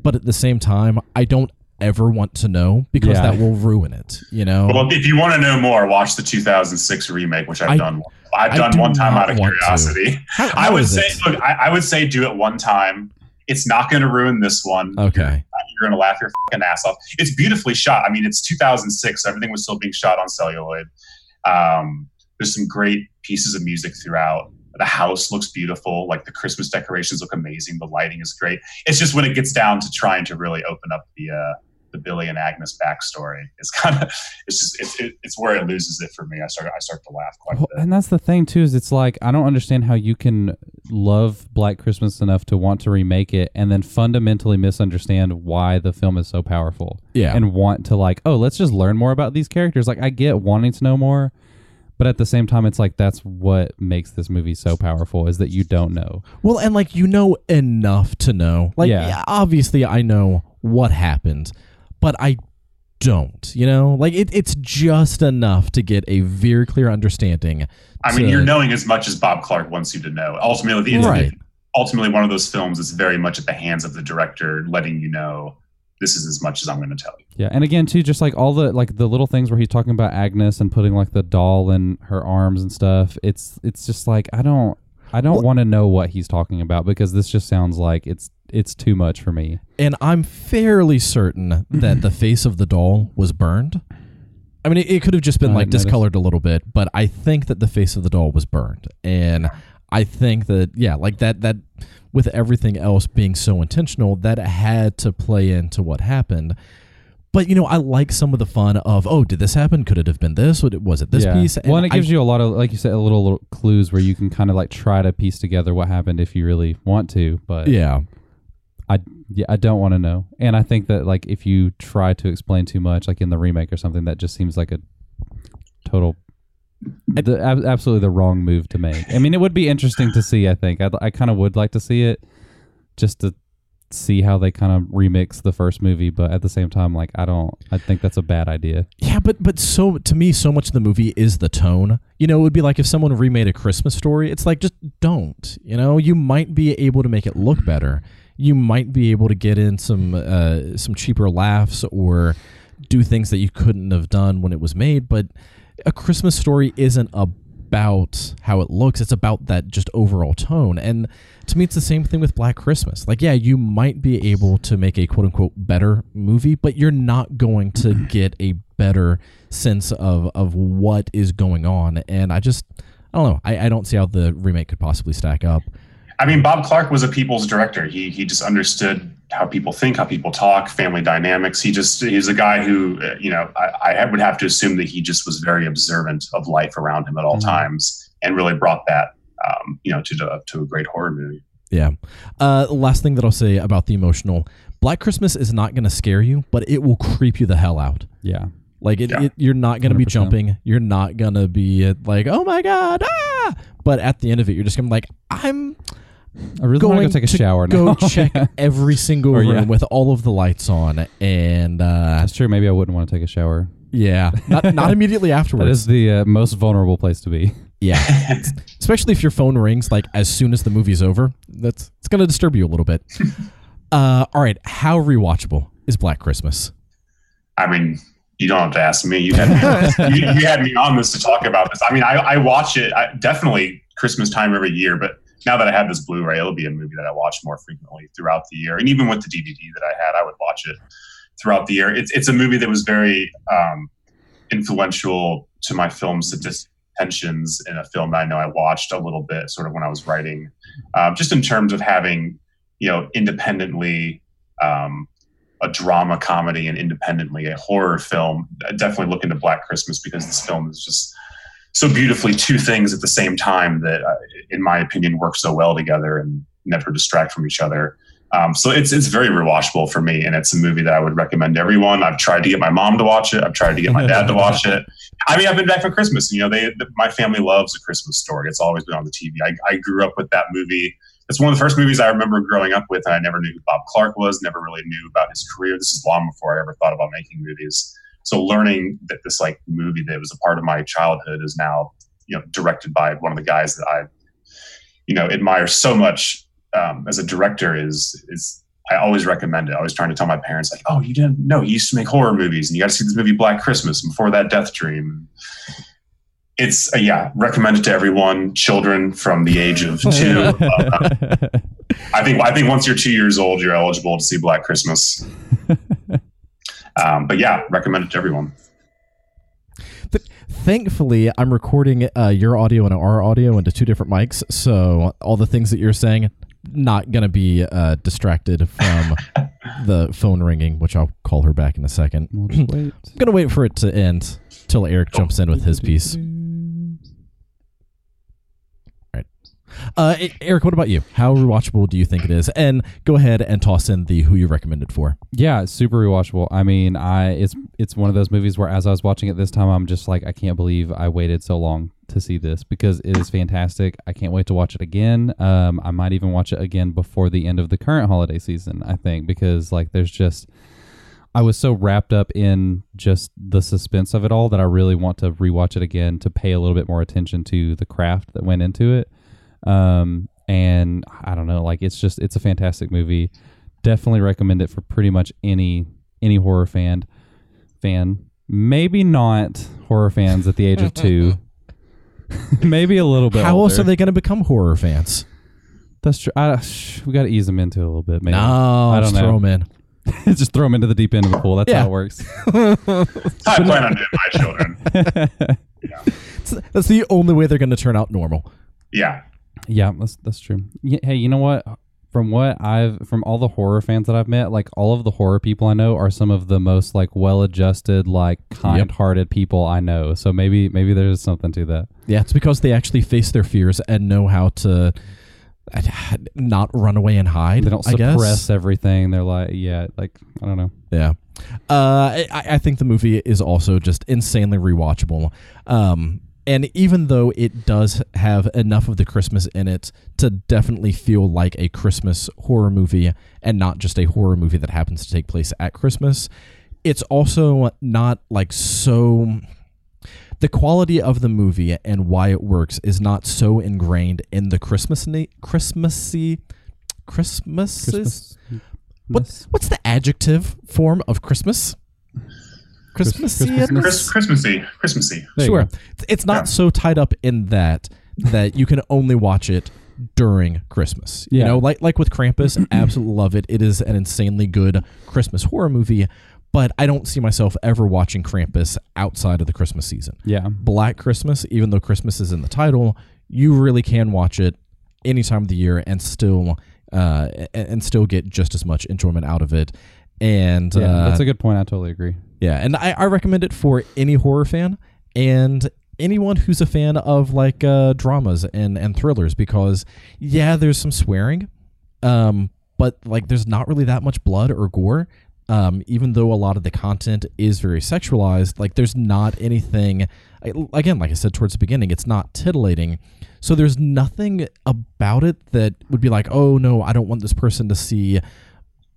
but at the same time, I don't ever want to know because Yeah. that will ruin it. You know. Well, if you want to know more, watch the 2006 remake, which I've I- done. I've I done do one time out of curiosity. How- [LAUGHS] I would say, it? look, I, I would say do it one time. It's not going to ruin this one. Okay. You're going to laugh your fucking ass off. It's beautifully shot. I mean, it's 2006. So everything was still being shot on celluloid. Um, there's some great pieces of music throughout. The house looks beautiful. Like the Christmas decorations look amazing. The lighting is great. It's just when it gets down to trying to really open up the uh, the Billy and Agnes backstory, it's kind of [LAUGHS] it's just it's it, it's where it loses it for me. I start I start to laugh quite a Well, bit. and that's the thing too is it's like I don't understand how you can love Black Christmas enough to want to remake it and then fundamentally misunderstand why the film is so powerful Yeah. and want to like oh let's just learn more about these characters like I get wanting to know more but at the same time it's like that's what makes this movie so powerful is that you don't know Well, and like you know enough to know. Like, Yeah. yeah, obviously, I know what happened, but I don't. You know, like it, it's just enough to get a very clear understanding. I mean, you're knowing as much as Bob Clark wants you to know. Ultimately, the Right. ultimately one of those films is very much at the hands of the director, letting you know this is as much as I'm going to tell you. yeah and again too just like all the like the little things where he's talking about Agnes and putting like the doll in her arms and stuff it's it's just like I don't I don't Well- want to know what he's talking about because this just sounds like it's it's too much for me and I'm fairly certain [CLEARS THROAT] that the face of the doll was burned. I mean, it, it could have just been I like didn't notice. discolored a little bit, but I think that the face of the doll was burned, and I think that yeah, like that that with everything else being so intentional, that had to play into what happened. But you know, I like some of the fun of oh, did this happen? Could it have been this? Was it this Yeah. piece? well and it I- gives you a lot of like you said a little, little clues where you can kind of like try to piece together what happened if you really want to but yeah. I yeah, I don't want to know. And I think that like if you try to explain too much, like in the remake or something, that just seems like a total, the, ab- absolutely the wrong move to make. I mean, it would be interesting to see. I think I'd, I kind of would like to see it, just to see how they kind of remix the first movie. But at the same time, like I don't, I think that's a bad idea. Yeah, but but so to me, so much of the movie is the tone. You know, it would be like if someone remade a Christmas story. It's like just don't. You know, you might be able to make it look better. You might be able to get in some uh, some cheaper laughs or do things that you couldn't have done when it was made. But a Christmas story isn't about how it looks. It's about that just overall tone. And to me, it's the same thing with Black Christmas. Like, yeah, you might be able to make a quote unquote better movie, but you're not going to [CLEARS THROAT] get a better sense of of what is going on. And I just, I don't know. I, I don't see how the remake could possibly stack up. I mean, Bob Clark was a people's director. He he just understood how people think, how people talk, family dynamics. He just he's a guy who uh, you know I, I would have to assume that he just was very observant of life around him at all Mhm. times and really brought that um, you know to to a great horror movie. Yeah. Uh, last thing that I'll say about the emotional Black Christmas is not going to scare you, but it will creep you the hell out. Yeah. Like it, Yeah. it you're not going to be jumping. You're not going to be like, oh my god, ah! But at the end of it, you're just going to be like, I'm I really want to go take a to shower go now. [LAUGHS] check every single Or, room yeah. with all of the lights on, and uh, That's true. Maybe I wouldn't want to take a shower. yeah, [LAUGHS] not not immediately That afterwards. is the uh, most vulnerable place to be. yeah, [LAUGHS] especially if your phone rings like as soon as the movie's over. That's it's going to disturb you a little bit. uh, all right, how rewatchable is Black Christmas? I mean, you don't have to ask me. You had me, you, you had me on this to talk about this. I mean, I, I watch it I, definitely Christmas time every year, but now that I have this Blu-ray, it'll be a movie that I watch more frequently throughout the year. And even with the DVD that I had, I would watch it throughout the year. It's it's a movie that was very um, influential to my film tensions in a film that I know I watched a little bit, sort of when I was writing, um, just in terms of having you know independently. Um, a drama comedy and independently a horror film. I definitely look into Black Christmas because this film is just so beautifully two things at the same time that, uh, in my opinion, work so well together and never distract from each other. Um, so it's it's very rewatchable for me, and it's a movie that I would recommend to everyone. I've tried to get my mom to watch it. I've tried to get my dad to [LAUGHS] watch it. I mean, I've been back for Christmas. You know, they my family loves a Christmas story. It's always been on the TV. I, I grew up with that movie. It's one of the first movies I remember growing up with, and I never knew who Bob Clark was. Never really knew about his career. This is long before I ever thought about making movies. So learning that this like movie that was a part of my childhood is now you know directed by one of the guys that I you know admire so much um, as a director is is I always recommend it. I was trying to tell my parents like, oh, you didn't know he used to make horror movies, and you got to see this movie Black Christmas, and before that Death Dream. It's uh, yeah, recommend it to everyone, children from the age of [LAUGHS] two. Uh, I think I think once you're two years old, you're eligible to see Black Christmas. [LAUGHS] Um, but yeah, recommend it to everyone. Thankfully, I'm recording uh, your audio and our audio into two different mics, so all the things that you're saying not gonna be uh, distracted from [LAUGHS] the phone ringing, which I'll call her back in a second. We'll wait. I'm [CLEARS THROAT] gonna wait for it to end till Eric jumps in with his piece. Uh, Eric, what about you? How rewatchable do you think it is? And go ahead and toss in the who you recommended for. Yeah, super rewatchable. I mean, I it's it's one of those movies where as I was watching it this time, I'm just like, I can't believe I waited so long to see this because it is fantastic. I can't wait to watch it again. Um, I might even watch it again before the end of the current holiday season. I think because like there's just I was so wrapped up in just the suspense of it all that I really want to rewatch it again to pay a little bit more attention to the craft that went into it. Um, and I don't know, like it's just it's a fantastic movie. Definitely recommend it for pretty much any any horror fan. Fan, maybe not horror fans at the age of two. [LAUGHS] [LAUGHS] maybe a little bit. How else are they going to become horror fans? That's true. I, sh- we got to ease them into it a little bit. Maybe. No, I don't just know. throw 'em in. [LAUGHS] just throw them into the deep end of the pool. That's Yeah. how it works. I plan on doing my children. That's- That's the only way they're going to turn out normal. Yeah. Yeah, that's that's true. Y- Hey, you know what? From what I've from all the horror fans that I've met, like all of the horror people I know are some of the most like well-adjusted, like kind-hearted people I know. So maybe maybe there's something to that. Yeah, it's because they actually face their fears and know how to uh, [SIGHS] not run away and hide. They don't I guess. suppress everything. They're like, yeah, like I don't know. Yeah. Uh, I, I think the movie is also just insanely rewatchable. Um, and even though it does have enough of the Christmas in it to definitely feel like a Christmas horror movie and not just a horror movie that happens to take place at Christmas, it's also not like so. The quality of the movie and why it works is not so ingrained in the Christmas Christmassy Christmas. Christmas. What, what's the adjective form of Christmas? Christmassy. Christmas- Chris, Christmassy. Christmassy. There Sure. It's not Yeah. so tied up in that that you can only watch it during Christmas. You know, like like with Krampus, [CLEARS THROAT] absolutely love it. It is an insanely good Christmas horror movie, but I don't see myself ever watching Krampus outside of the Christmas season. Yeah. Black Christmas, even though Christmas is in the title, you really can watch it any time of the year and still uh, and and still get just as much enjoyment out of it. And Yeah, uh, that's a good point. I totally agree. Yeah, and I, I recommend it for any horror fan and anyone who's a fan of like uh, dramas and and thrillers because yeah, there's some swearing, um, but like there's not really that much blood or gore. Um, even though a lot of the content is very sexualized, like there's not anything. Again, like I said towards the beginning, it's not titillating. So there's nothing about it that would be like, oh no, I don't want this person to see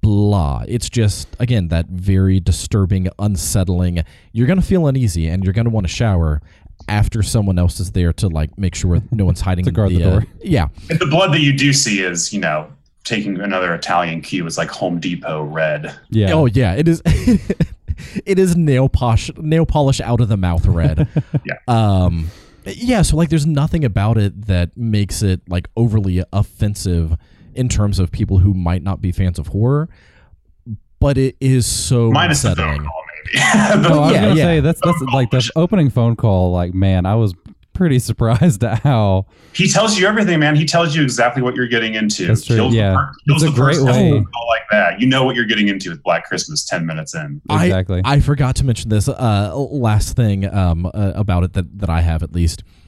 blah. It's just again that very disturbing, unsettling. You're gonna feel uneasy, and you're gonna want to shower after someone else is there to like make sure no one's hiding [LAUGHS] To guard the uh, door. yeah, And the blood that you do see is, you know, taking another Italian cue is like Home Depot red. Yeah. oh yeah, it is. [LAUGHS] it is nail polish, nail polish out of the mouth red. [LAUGHS] Yeah. Um. Yeah. So like, there's nothing about it that makes it like overly offensive in terms of people who might not be fans of horror. But it is so Minus the unsettling. phone call, maybe. [LAUGHS] The- Oh, I was yeah, gonna yeah. say that's that's like the opening phone call. Like, man, I was pretty [LAUGHS] surprised at how he tells you everything, man. He tells you exactly what you're getting into. That's true, Kills yeah. per- It's a great person way- call like that. You know what you're getting into with Black Christmas 10 minutes in. Exactly. I forgot to mention this uh, last thing um, uh, about it that, that I have at least W-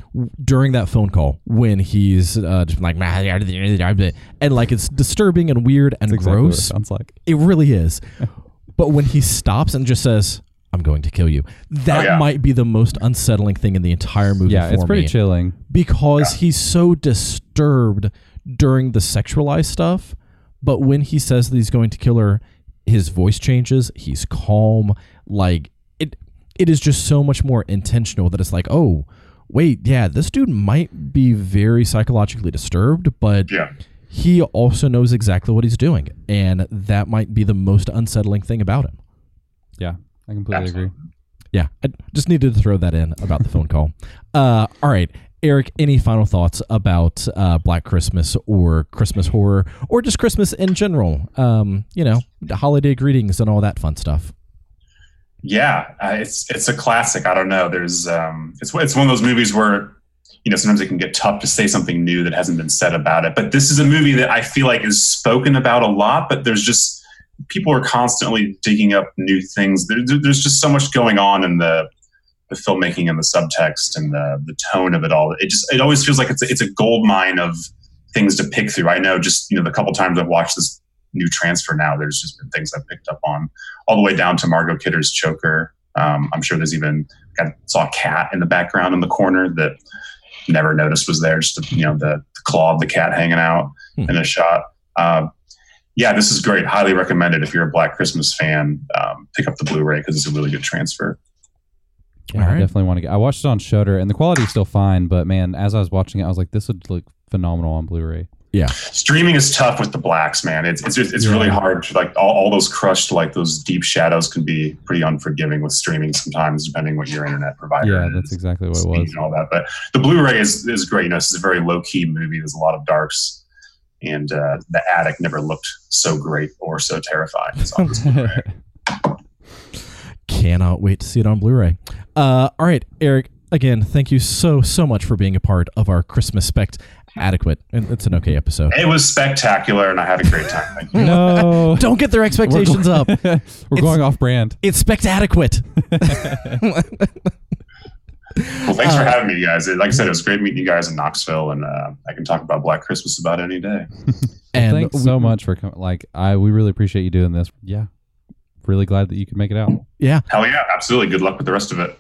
during that phone call when he's uh, just like and like it's disturbing and weird and That's exactly what it gross. sounds like. It really is. [LAUGHS] but when he stops and just says, "I'm going to kill you," that Oh, yeah. might be the most unsettling thing in the entire movie. Yeah, for it's pretty me chilling. because he's so disturbed during the sexualized stuff. But when he says that he's going to kill her, his voice changes. He's calm. Like it, it is just so much more intentional that it's like, oh, wait, yeah, this dude might be very psychologically disturbed, but Yeah. he also knows exactly what he's doing, and that might be the most unsettling thing about him. Yeah, I completely Absolutely. agree. Yeah, I just needed to throw that in about the phone call. Uh, all right, Eric, any final thoughts about uh, Black Christmas or Christmas horror or just Christmas in general? Um, you know, holiday greetings and all that fun stuff. Yeah, uh, it's it's a classic. I don't know. There's um, it's it's one of those movies where you know sometimes it can get tough to say something new that hasn't been said about it. But this is a movie that I feel like is spoken about a lot, but there's just people are constantly digging up new things. There, there- there's just so much going on in the the filmmaking and the subtext and the the tone of it all. It just it always feels like it's a, it's a gold mine of things to pick through. I know just you know the couple times I've watched this new transfer now, there's just been things I've picked up on all the way down to Margot Kidder's choker. Um, I'm sure there's even I saw a cat in the background in the corner that never noticed was there. Just the, you know the, the claw of the cat hanging out Hmm. in a shot. Um, yeah, this is great. Highly recommended if you're a Black Christmas fan. Um, pick up the Blu-ray because it's a really good transfer. Yeah, All I definitely want to get. I watched it on Shudder, and the quality is still fine. But man, as I was watching it, I was like, this would look phenomenal on Blu-ray. Streaming is tough with the blacks, man. It's it's it's Yeah. really hard to like all, all those crushed like those deep shadows can be pretty unforgiving with streaming sometimes, depending what your internet provider. Yeah, that's exactly what it was. and all that. But the Blu-ray is is great. You know, it's a very low key movie. There's a lot of darks, and uh, the attic never looked so great or so terrifying. as on. [LAUGHS] Cannot wait to see it on Blu-ray. Uh, all right, Eric. Again, thank you so so much for being a part of our Christmas spect adequate. It's an okay episode. it was spectacular, and I had a great time. No, [LAUGHS] Don't get their expectations up. [LAUGHS] We're going off brand. It's spectacular. [LAUGHS] Well, thanks for having me, guys. Like I said, it was great meeting you guys in Knoxville, and uh, I can talk about Black Christmas about any day. And Thanks we- so much for coming. Like, I we really appreciate you doing this. Yeah, really glad that you could make it out. Yeah. Hell yeah, absolutely. Good luck with the rest of it.